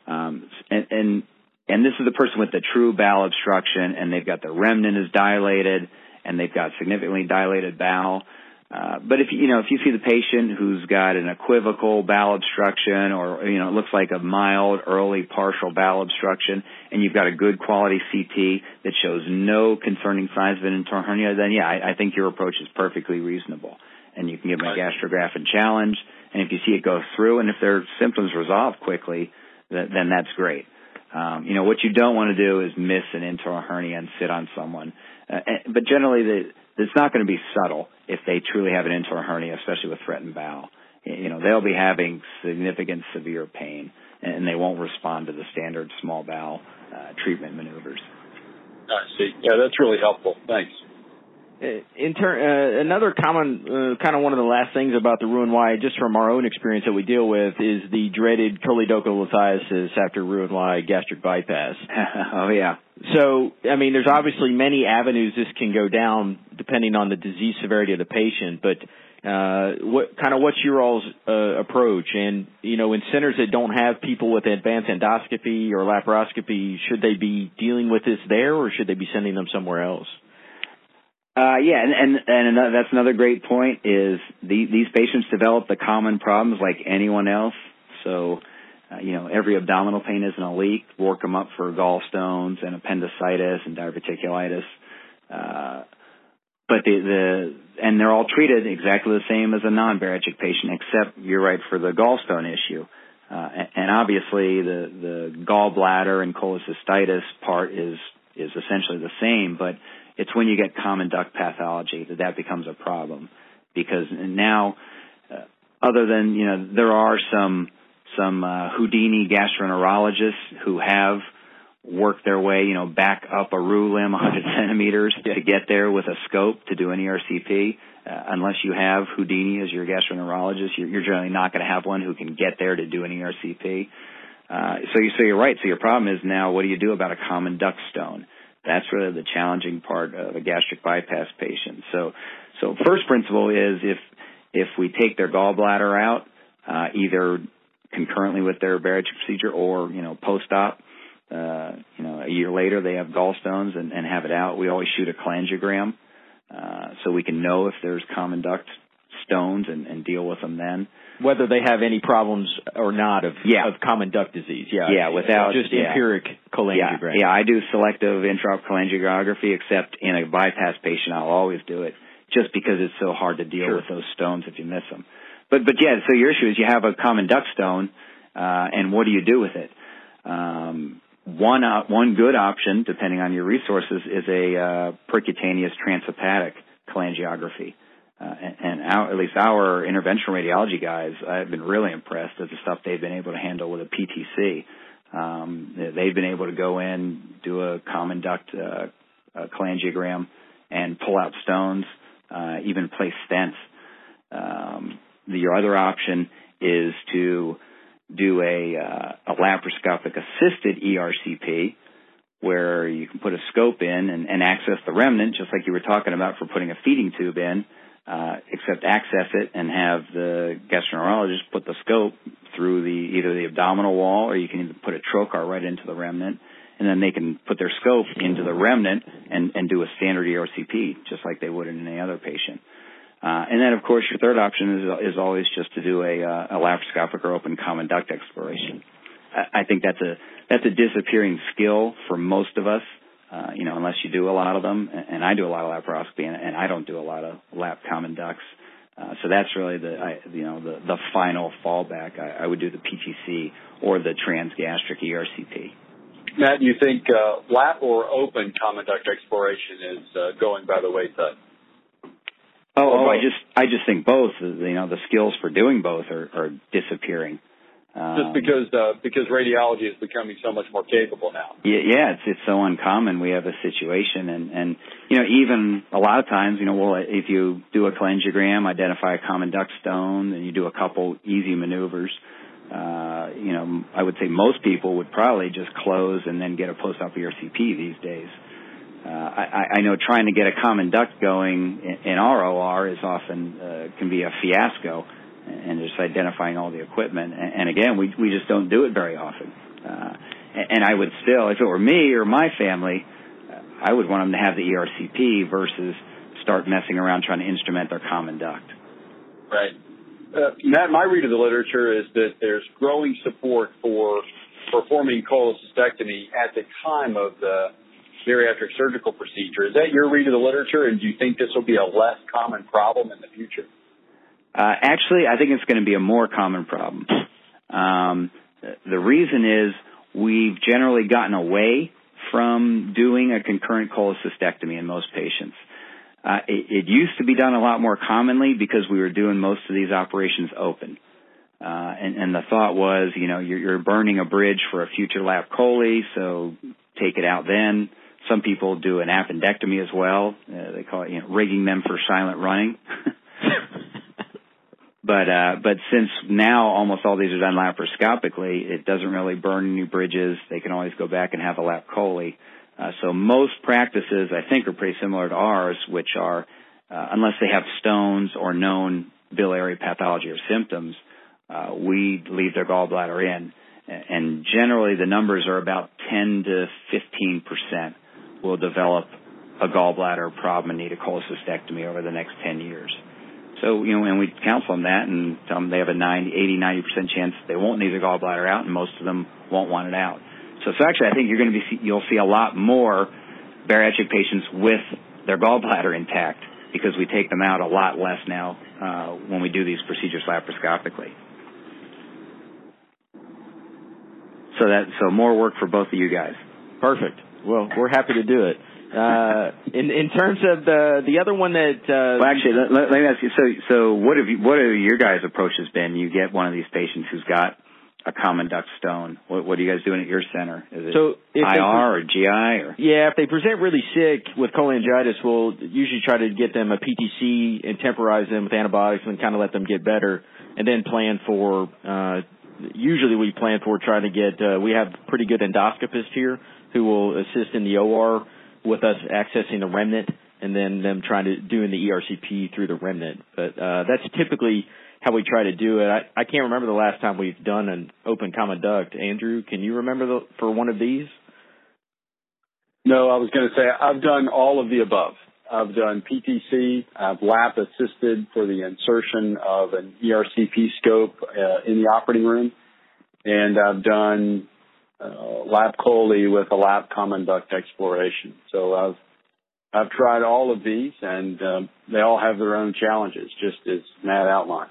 Speaker 7: Um, and, and, and this is the person with the true bowel obstruction and they've got the remnant is dilated and they've got significantly dilated bowel. Uh, but if you know if you see the patient who's got an equivocal bowel obstruction or you know it looks like a mild early partial bowel obstruction and you've got a good quality CT that shows no concerning signs of an internal hernia then yeah I, I think your approach is perfectly reasonable. And you can give them a Gastrografin challenge and if you see it go through and if their symptoms resolve quickly then, then that's great. Um, you know what you don't want to do is miss an internal hernia and sit on someone but generally the it's not going to be subtle if they truly have an internal hernia, especially with threatened bowel. You know, they'll be having significant severe pain and they won't respond to the standard small bowel uh, treatment maneuvers.
Speaker 6: I see. Yeah, that's really helpful. Thanks.
Speaker 5: Uh, in turn, uh, another common, uh, kind of one of the last things about the Roux-en-Y, just from our own experience that we deal with, is the dreaded choledocholithiasis after Roux-en-Y gastric bypass.
Speaker 7: oh yeah.
Speaker 5: So, I mean, there's obviously many avenues this can go down depending on the disease severity of the patient, but uh, what kind of what's your all's uh, approach? And you know, in centers that don't have people with advanced endoscopy or laparoscopy, should they be dealing with this there, or should they be sending them somewhere else?
Speaker 7: Uh, yeah, and, and and another, that's another great point. Is the, these patients develop the common problems like anyone else. So, uh, you know, every abdominal pain isn't a leak. Work them up for gallstones and appendicitis and diverticulitis. Uh, but the, the and they're all treated exactly the same as a non-bariatric patient, except you're right for the gallstone issue. Uh, and, and obviously, the the gallbladder and cholecystitis part is is essentially the same, but it's when you get common duct pathology that that becomes a problem because now, uh, other than you know, there are some some uh, Houdini gastroenterologists who have worked their way, you know, back up a Roux limb 100 centimeters to get there with a scope to do an ERCP. Uh, unless you have Houdini as your gastroenterologist, you're, you're generally not going to have one who can get there to do an ERCP. Uh, so you so you're right. So your problem is now, what do you do about a common duct stone? That's really the challenging part of a gastric bypass patient. So, so first principle is if if we take their gallbladder out, uh, either concurrently with their bariatric procedure or you know post-op, uh, you know a year later they have gallstones and, and have it out. We always shoot a cholangiogram uh, so we can know if there's common duct stones and, and deal with them then
Speaker 5: whether they have any problems or not of
Speaker 7: yeah.
Speaker 5: of common duct disease. Yeah,
Speaker 7: yeah, without
Speaker 5: just
Speaker 7: yeah.
Speaker 5: empiric cholangiogram.
Speaker 7: Yeah, yeah, I do selective intraop cholangiography, except in a bypass patient, I'll always do it just because it's so hard to deal
Speaker 5: sure.
Speaker 7: with those stones if you miss them. But but yeah, so your issue is you have a common duct stone, uh, and what do you do with it? Um, one uh, one good option, depending on your resources, is a uh, percutaneous transhepatic cholangiography. Uh, and, our, at least our interventional radiology guys, I've been really impressed at the stuff they've been able to handle with a PTC. Um, they've been able to go in, do a common duct uh, a cholangiogram, and pull out stones, uh, even place stents. Um, the, your other option is to do a, uh, a laparoscopic assisted ERCP, where you can put put a scope in and, and access the remnant, just like you were talking about for putting a feeding tube in, uh, except access it and have the gastroenterologist put the scope through the either the abdominal wall or you can even put a trocar right into the remnant and then they can put their scope into the remnant and, and do a standard ERCP just like they would in any other patient. Uh, and then, of course, your third option is, is always just to do a, uh, a laparoscopic or open common duct exploration. I, I think that's a that's a disappearing skill for most of us. Uh, you know, unless you do a lot of them, and I do a lot of laparoscopy, and, and I don't do a lot of lap common ducts. Uh, so that's really the I, you know the the final fallback. I, I would do the PTC or the transgastric ERCP.
Speaker 6: Matt, do you think uh, lap or open common duct exploration is uh, going by the wayside?
Speaker 7: Oh, oh, I just I just think both. You know, the skills for doing both are, are disappearing.
Speaker 6: Um, just because uh, because radiology is becoming so much more capable now.
Speaker 7: Yeah, yeah, it's it's so uncommon. We have a situation, and and you know even a lot of times, you know, well, if you do a cholangiogram, identify a common duct stone, and you do a couple easy maneuvers. Uh, you know, I would say most people would probably just close and then get a post-op ERCP these days. Uh, I, I know trying to get a common duct going in, in our OR is often uh, can be a fiasco, and just identifying all the equipment. And, again, we we just don't do it very often. Uh, and, and I would still, if it were me or my family, I would want them to have the ERCP versus start messing around trying to instrument their common duct.
Speaker 6: Right. Uh, Matt, my read of the literature is that there's growing support for performing cholecystectomy at the time of the bariatric surgical procedure. Is that your read of the literature, and do you think this will be a less common problem in the future?
Speaker 7: Uh, actually, I think it's going to be a more common problem. Um, the reason is we've generally gotten away from doing a concurrent cholecystectomy in most patients. Uh, it, it, used to be done a lot more commonly because we were doing most of these operations open. Uh, and, and, the thought was, you know, you're, you're, burning a bridge for a future lap chole, so take it out then. Some people do an appendectomy as well. Uh, they call it, you know, rigging them for silent running. but uh, but since now almost all these are done laparoscopically, it doesn't really burn new bridges. They can always go back and have a lap chole. Uh, so most practices, I think, are pretty similar to ours, which are uh, unless they have stones or known biliary pathology or symptoms, uh, we leave their gallbladder in. And generally, the numbers are about 10 to 15 percent will develop a gallbladder problem and need a cholecystectomy over the next 10 years. So, you know, and we counsel them that and tell them they have a 90, 80, 90% chance they won't need their gallbladder out and most of them won't want it out. So, so actually I think you're going to be, you'll see a lot more bariatric patients with their gallbladder intact because we take them out a lot less now uh, when we do these procedures laparoscopically. So that so more work for both of you guys.
Speaker 5: Perfect. Well, we're happy to do it. Uh, in in terms of the the other one that uh,
Speaker 7: well, actually, let, let, me ask you. So so what have you what have your guys' approaches been? You get one of these patients who's got a common duct stone. What, what are you guys doing at your center? Is it
Speaker 5: so
Speaker 7: IR pre- or GI or?
Speaker 5: Yeah, if they present really sick with cholangitis, we'll usually try to get them a PTC and temporize them with antibiotics and kind of let them get better, and then plan for. Uh, usually, we plan for trying to get. Uh, we have pretty good endoscopists here who will assist in the OR with us accessing the remnant and then them trying to doing the ERCP through the remnant. But uh, that's typically how we try to do it. I, I can't remember the last time we've done an open common duct. Andrew, can you remember the, for one of these?
Speaker 6: No, I was going to say I've done all of the above. I've done PTC. I've lap assisted for the insertion of an ERCP scope uh, in the operating room, and I've done uh, lap chole with a lap common duct exploration. So I've I've tried all of these, and um, they all have their own challenges, just as Matt outlined.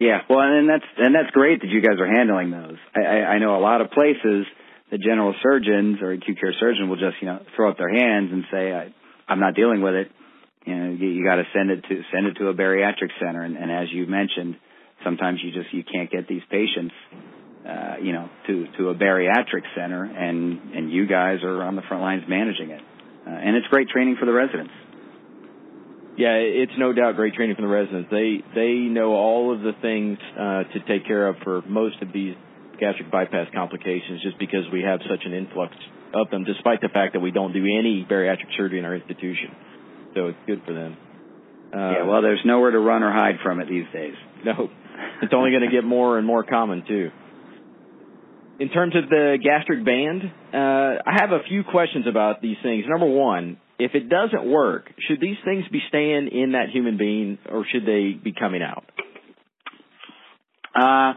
Speaker 7: Yeah, well, and that's and that's great that you guys are handling those. I, I, I know a lot of places the general surgeons or acute care surgeon will just you know throw up their hands and say I, I'm not dealing with it. You know, you, you got to send it to send it to a bariatric center, and, and as you mentioned, sometimes you just you can't get these patients uh, you know, to to a bariatric center, and and you guys are on the front lines managing it, uh, and it's great training for the residents.
Speaker 5: Yeah, it's no doubt great training for the residents. They they know all of the things uh, to take care of for most of these gastric bypass complications, just because we have such an influx of them, despite the fact that we don't do any bariatric surgery in our institution. So it's good for them.
Speaker 7: Uh, yeah, well, there's nowhere to run or hide from it these days.
Speaker 5: No, it's only going to get more and more common too. In terms of the gastric band, uh, I have a few questions about these things. Number one, if it doesn't work, should these things be staying in that human being or should they be coming out?
Speaker 7: Uh,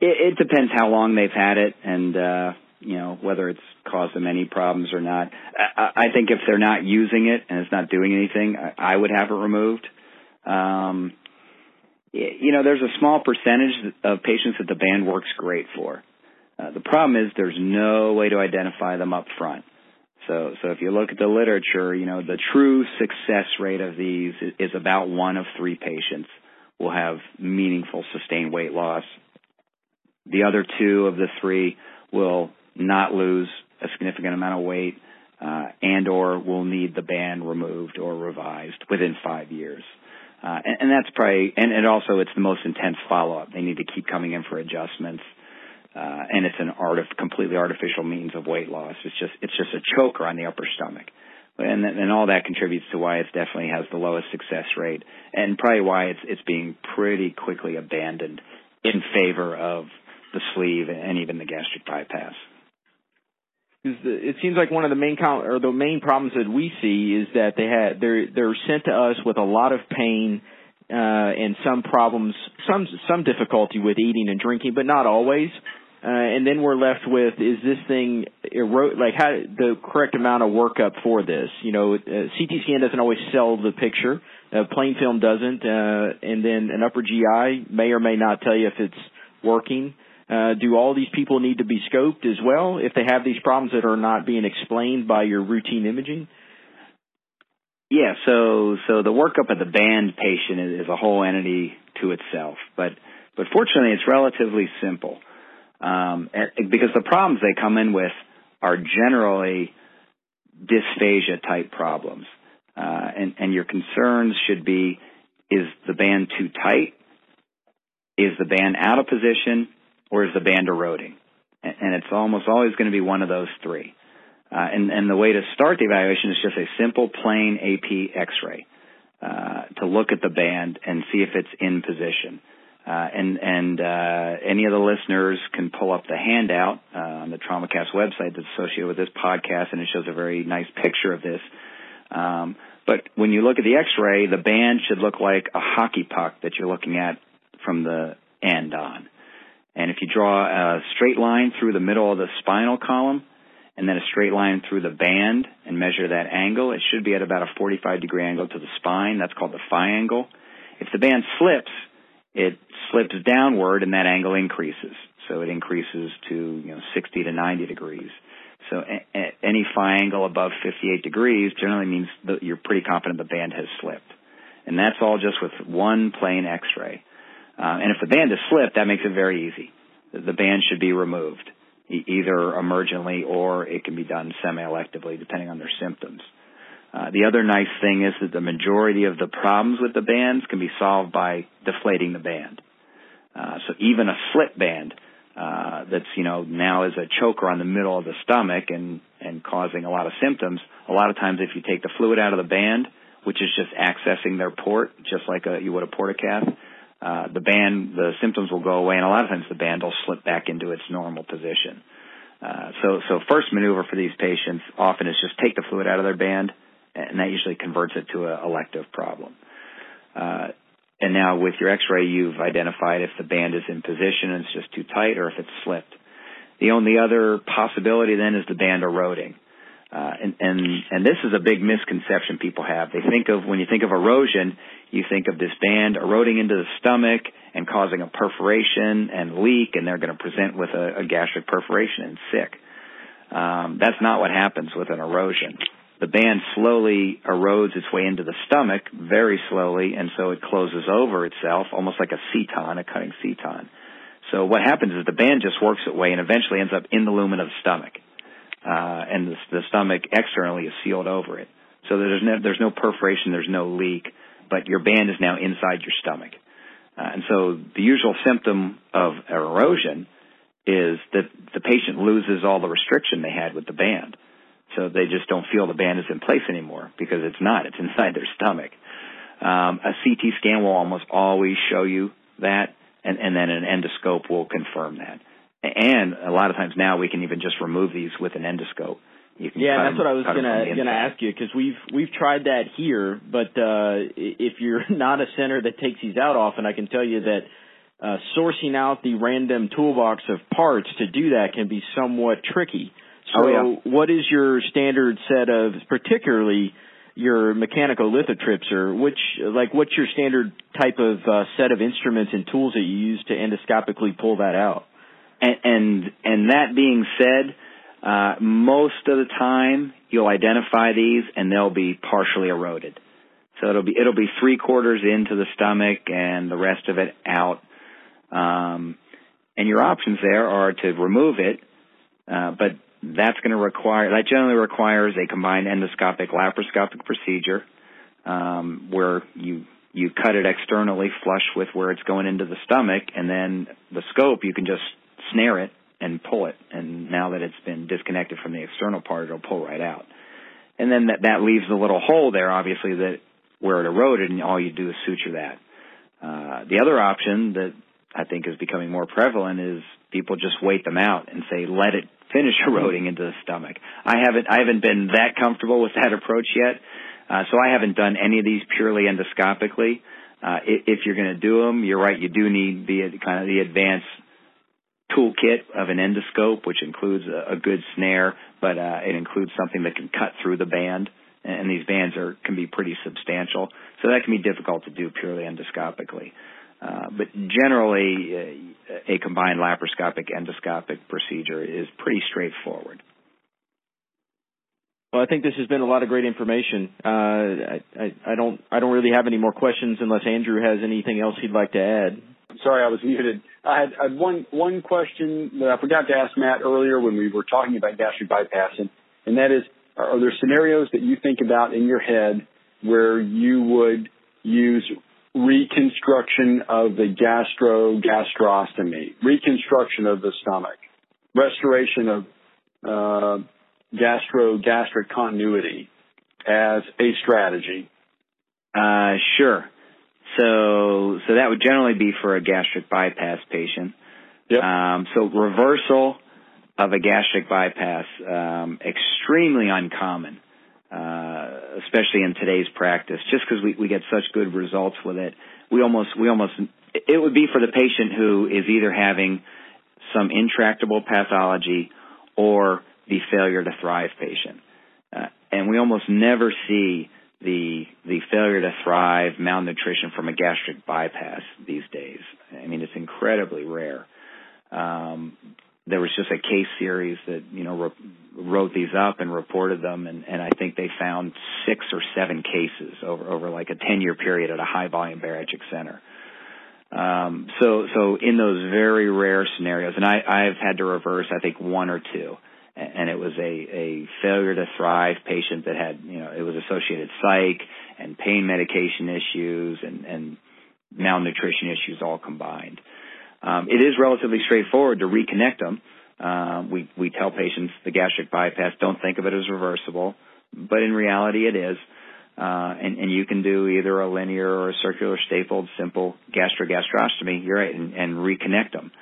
Speaker 7: it, it depends how long they've had it and, uh, you know, whether it's caused them any problems or not. I, I think if they're not using it and it's not doing anything, I, I would have it removed. Um, you know, there's a small percentage of patients that the band works great for. Uh, the problem is there's no way to identify them up front. So, so if you look at the literature, you know, the true success rate of these is about one of three patients will have meaningful sustained weight loss. The other two of the three will not lose a significant amount of weight uh, and or will need the band removed or revised within five years. Uh, and, and, that's probably, and, and also it's the most intense follow-up. They need to keep coming in for adjustments. Uh, and it's an art of completely artificial means of weight loss. It's just, it's just a choker on the upper stomach. And, and all that contributes to why it definitely has the lowest success rate and probably why it's, it's being pretty quickly abandoned in favor of the sleeve and even the gastric bypass.
Speaker 5: It seems like one of the main com- or the main problems that we see is that they had they're they're sent to us with a lot of pain uh, and some problems, some some difficulty with eating and drinking, but not always. Uh, and then we're left with is this thing ero- like how the correct amount of workup for this? You know, uh, CT scan doesn't always sell the picture. Uh, plain film doesn't, uh, and then an upper GI may or may not tell you if it's working. Uh, do all these people need to be scoped as well if they have these problems that are not being explained by your routine imaging?
Speaker 7: Yeah, so so the workup of the band patient is, is a whole entity to itself, but but fortunately it's relatively simple um, because the problems they come in with are generally dysphagia type problems, uh, and and your concerns should be: is the band too tight? Is the band out of position? or is the band eroding? And it's almost always going to be one of those three. Uh, and, and the way to start the evaluation is just a simple plain AP X-ray uh, to look at the band and see if it's in position. Uh, and and uh, any of the listeners can pull up the handout uh, on the TraumaCast website that's associated with this podcast, and it shows a very nice picture of this. Um, but when you look at the X-ray, the band should look like a hockey puck that you're looking at from the end on. And if you draw a straight line through the middle of the spinal column and then a straight line through the band and measure that angle, it should be at about a 45 degree angle to the spine. That's called the phi angle. If the band slips, it slips downward and that angle increases. So it increases to, you know, 60 to 90 degrees. So a- a- any phi angle above 58 degrees generally means that you're pretty confident the band has slipped. And that's all just with one plain x-ray. Uh, and if the band is slipped, that makes it very easy. The band should be removed, e- either emergently or it can be done semi-electively, depending on their symptoms. Uh, the other nice thing is that the majority of the problems with the bands can be solved by deflating the band. Uh, so even a slip band uh, that's you know now is a choker on the middle of the stomach and and causing a lot of symptoms. A lot of times, if you take the fluid out of the band, which is just accessing their port, just like a, you would a portacath, uh, the band, the symptoms will go away, and a lot of times the band will slip back into its normal position. Uh, so, so first maneuver for these patients often is just take the fluid out of their band, and that usually converts it to an elective problem. Uh, and now with your X-ray, you've identified if the band is in position and it's just too tight, or if it's slipped. The only other possibility then is the band eroding. Uh, and, and, and this is a big misconception people have. They think of, when you think of erosion, you think of this band eroding into the stomach and causing a perforation and leak, and they're going to present with a, a gastric perforation and sick. Um, that's not what happens with an erosion. The band slowly erodes its way into the stomach very slowly, and so it closes over itself, almost like a seton, a cutting seton. So what happens is the band just works its way and eventually ends up in the lumen of the stomach uh, and the, the stomach externally is sealed over it. So there's no, there's no perforation, there's no leak, but your band is now inside your stomach. Uh, and so the usual symptom of erosion is that the patient loses all the restriction they had with the band. So they just don't feel the band is in place anymore because it's not. It's inside their stomach. Um, a CT scan will almost always show you that, and, and then an endoscope will confirm that. And a lot of times now we can even just remove these with an endoscope.
Speaker 5: yeah, that's what I was gonna gonna ask you because we've we've tried that here, but uh, if you're not a center that takes these out often, I can tell you that uh, sourcing out the random toolbox of parts to do that can be somewhat tricky. So,
Speaker 7: oh, yeah.
Speaker 5: what is your standard set of, particularly your mechanical lithotriptor? Which, like, what's your standard type of uh, set of instruments and tools that you use to endoscopically pull that out?
Speaker 7: And and, and that being said, uh, most of the time you'll identify these and they'll be partially eroded. So it'll be it'll be three quarters into the stomach and the rest of it out. Um, and your options there are to remove it, uh, but that's going to require that generally requires a combined endoscopic laparoscopic procedure um, where you you cut it externally flush with where it's going into the stomach, and then the scope you can just snare it and pull it. And now that it's been disconnected from the external part, it'll pull right out. And then that that leaves a little hole there, obviously that where it eroded, and all you do is suture that. Uh, the other option that I think is becoming more prevalent is people just wait them out and say let it finish eroding into the stomach. I haven't I haven't been that comfortable with that approach yet, uh, so I haven't done any of these purely endoscopically. Uh, if you're going to do them, you're right. You do need the kind of the advanced toolkit of an endoscope, which includes a, a good snare, but uh, it includes something that can cut through the band. And these bands are can be pretty substantial, so that can be difficult to do purely endoscopically. Uh, but generally, uh, a combined laparoscopic endoscopic procedure is pretty straightforward.
Speaker 5: Well, I think this has been a lot of great information. Uh, I, I, I, don't I don't really have any more questions unless Andrew has anything else he'd like to add.
Speaker 6: Sorry, I was muted. I had, I had one one question that I forgot to ask Matt earlier when we were talking about gastric bypass, and, and that is, are there scenarios that you think about in your head where you would use reconstruction of the gastrogastrostomy, reconstruction of the stomach, restoration of uh, gastro-gastric continuity as a strategy?
Speaker 7: Uh, sure. So, so that would generally be for a gastric bypass patient.
Speaker 6: Yep.
Speaker 7: Um, so reversal of a gastric bypass, um, extremely uncommon uh, especially in today's practice, just because we, we get such good results with it. We almost, we almost, it would be for the patient who is either having some intractable pathology or the failure to thrive patient. Uh, and we almost never see the the failure to thrive malnutrition from a gastric bypass these days. I mean, it's incredibly rare. Um, there was just a case series that you know re- wrote these up and reported them, and, and I think they found six or seven cases over over like a ten year period at a high volume bariatric center. Um, so so in those very rare scenarios, and I I've had to reverse I think one or two, and it was a a failure to thrive patient that had you know it was associated psych and pain medication issues and and malnutrition issues all combined. Um, it is relatively straightforward to reconnect them. Uh, we we tell patients the gastric bypass don't think of it as reversible, but in reality it is. Uh, and, and you can do either a linear or a circular stapled simple gastrogastrostomy. You're right, and, and reconnect them.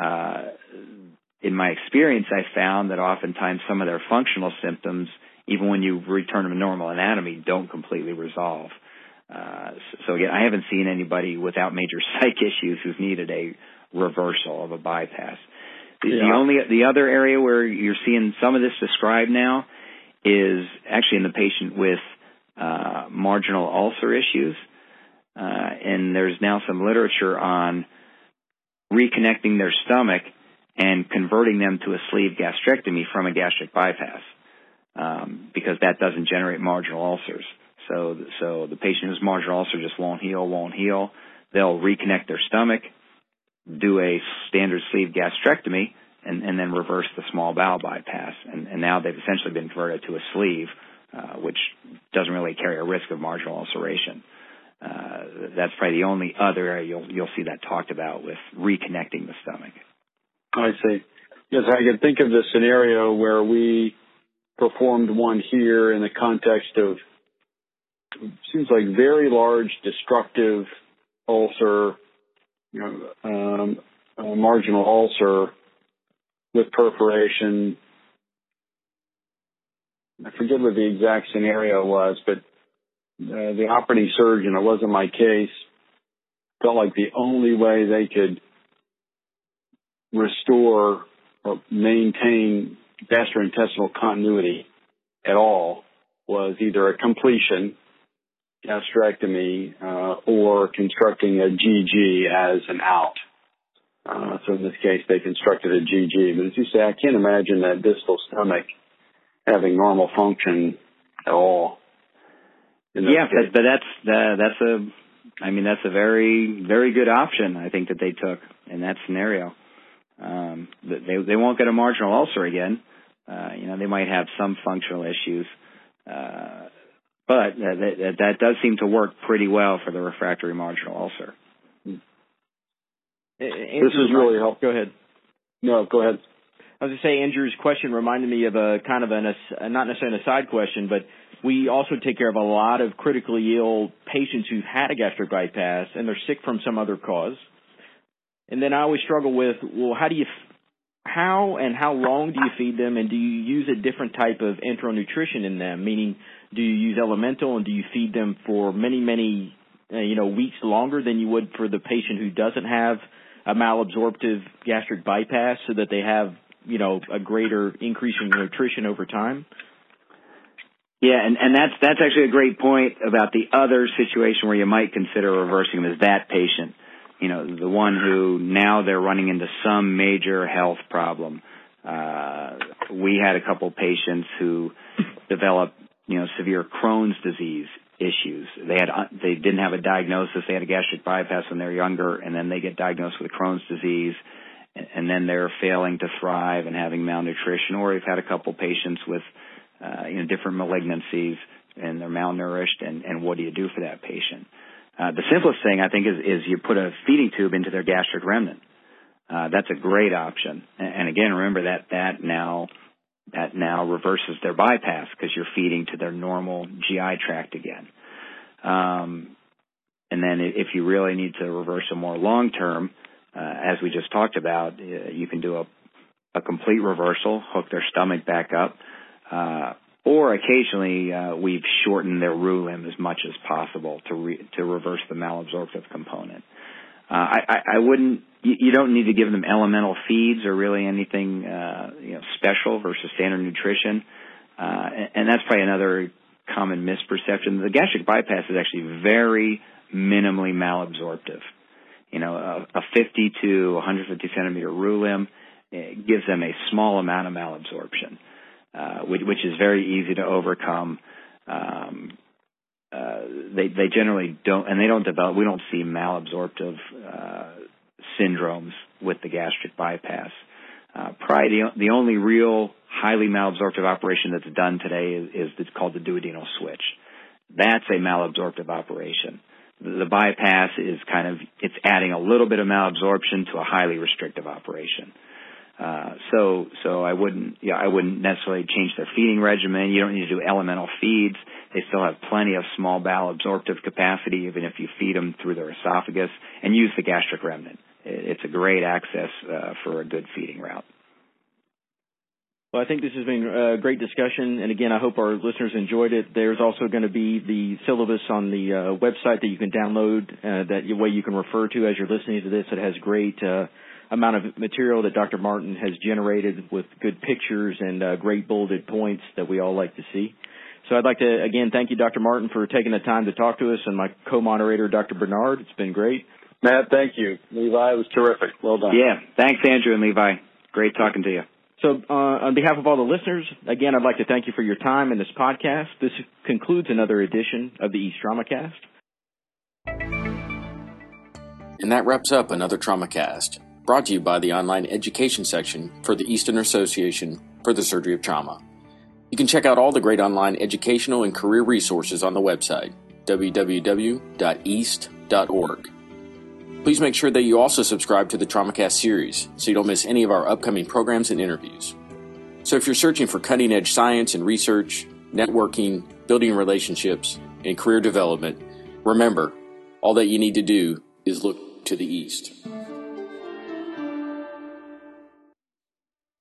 Speaker 7: Uh, in my experience, I found that oftentimes some of their functional symptoms, even when you return them to normal anatomy, don't completely resolve. Uh, so again, I haven't seen anybody without major psych issues who's needed a reversal of a bypass. The, yeah. the only the other area where you're seeing some of this described now is actually in the patient with uh, marginal ulcer issues, uh, and there's now some literature on reconnecting their stomach and converting them to a sleeve gastrectomy from a gastric bypass um, because that doesn't generate marginal ulcers. So, so the patient whose marginal ulcer just won't heal, won't heal. They'll reconnect their stomach, do a standard sleeve gastrectomy and, and then reverse the small bowel bypass. And, and now they've essentially been converted to a sleeve, uh, which doesn't really carry a risk of marginal ulceration. Uh, that's probably the only other area you'll, you'll see that talked about with reconnecting the stomach.
Speaker 6: I see. Yes, I can think of the scenario where we performed one here in the context of seems like very large destructive ulcer, you know, um, a marginal ulcer with perforation. I forget what the exact scenario was, but uh, the operating surgeon, it wasn't my case, felt like the only way they could restore or maintain gastrointestinal continuity at all was either a completion gastrectomy uh, or constructing a GG as an out. Uh, so in this case, they constructed a GG. But as you say, I can't imagine that distal stomach having normal function at all.
Speaker 7: Yeah, but, but that's uh, that's a, I mean, that's a very very good option. I think that they took in that scenario. Um, they they won't get a marginal ulcer again. Uh, you know, they might have some functional issues, uh, but that, that, that does seem to work pretty well for the refractory marginal ulcer.
Speaker 6: This is really helpful.
Speaker 5: Go ahead.
Speaker 6: No, go ahead.
Speaker 5: I was going to say, Andrew's question reminded me of a kind of an, not necessarily an aside question, but we also take care of a lot of critically ill patients who've had a gastric bypass and they're sick from some other cause. And then I always struggle with, well, how do you, how and how long do you feed them and do you use a different type of enteral nutrition in them? Meaning, do you use elemental and do you feed them for many, many, uh, you know, weeks longer than you would for the patient who doesn't have a malabsorptive gastric bypass so that they have, you know, a greater increase in nutrition over time?
Speaker 7: Yeah, and, and that's that's actually a great point about the other situation where you might consider reversing them is that patient you know, the one who now they're running into some major health problem. Uh, we had a couple patients who developed, you know, severe Crohn's disease issues. They had they didn't have a diagnosis. They had a gastric bypass when they were younger, and then they get diagnosed with Crohn's disease, and then they're failing to thrive and having malnutrition. Or we've had a couple patients with, uh, you know, different malignancies, and they're malnourished. And and what do you do for that patient? Uh, the simplest thing I think is, is you put a feeding tube into their gastric remnant. Uh, that's a great option. And, and again, remember that that now that now reverses their bypass because you're feeding to their normal GI tract again. Um, and then if you really need to reverse a more long term, uh, as we just talked about, uh, you can do a, a complete reversal, hook their stomach back up, uh, or occasionally uh, we've shortened their roux limb as much as possible to re- to reverse the malabsorptive component. Uh, I, I, I wouldn't. You, don't need to give them elemental feeds or really anything uh, you know special versus standard nutrition, uh, and, and that's probably another common misperception. The gastric bypass is actually very minimally malabsorptive. You know, a, a 50 to 150 centimeter roux limb gives them a small amount of malabsorption uh, which, which is very easy to overcome. Um, uh, they they generally don't, and they don't develop. We don't see malabsorptive uh, syndromes with the gastric bypass. Uh, probably the, the only real highly malabsorptive operation that's done today is, is it's called the duodenal switch. That's a malabsorptive operation. The, the bypass is kind of it's adding a little bit of malabsorption to a highly restrictive operation. Uh, so, so I wouldn't, yeah, I wouldn't necessarily change their feeding regimen. You don't need to do elemental feeds. They still have plenty of small bowel absorptive capacity, even if you feed them through their esophagus, and use the gastric remnant. It's a great access uh, for a good feeding route.
Speaker 5: Well, I think this has been a great discussion, and again, I hope our listeners enjoyed it. There's also going to be the syllabus on the uh, website that you can download, uh, that way you can refer to as you're listening to this. It has great uh, amount of material that Dr. Martin has generated with good pictures and uh, great bolded points that we all like to see. So I'd like to again thank you, Dr. Martin, for taking the time to talk to us, and my co-moderator, Dr. Bernard. It's been great.
Speaker 6: Matt, thank you. Levi, it was terrific. Well done.
Speaker 7: Yeah, thanks, Andrew and Levi. Great talking to you.
Speaker 5: So, uh, on behalf of all the listeners, again, I'd like to thank you for your time in this podcast. This concludes another edition of the East TraumaCast.
Speaker 2: And that wraps up another TraumaCast brought to you by the online education section for the Eastern Association for the Surgery of Trauma. You can check out all the great online educational and career resources on the website www.east.org. Please make sure that you also subscribe to the TraumaCast series so you don't miss any of our upcoming programs and interviews. So if you're searching for cutting edge science and research, networking, building relationships, and career development, remember, all that you need to do is look to the east.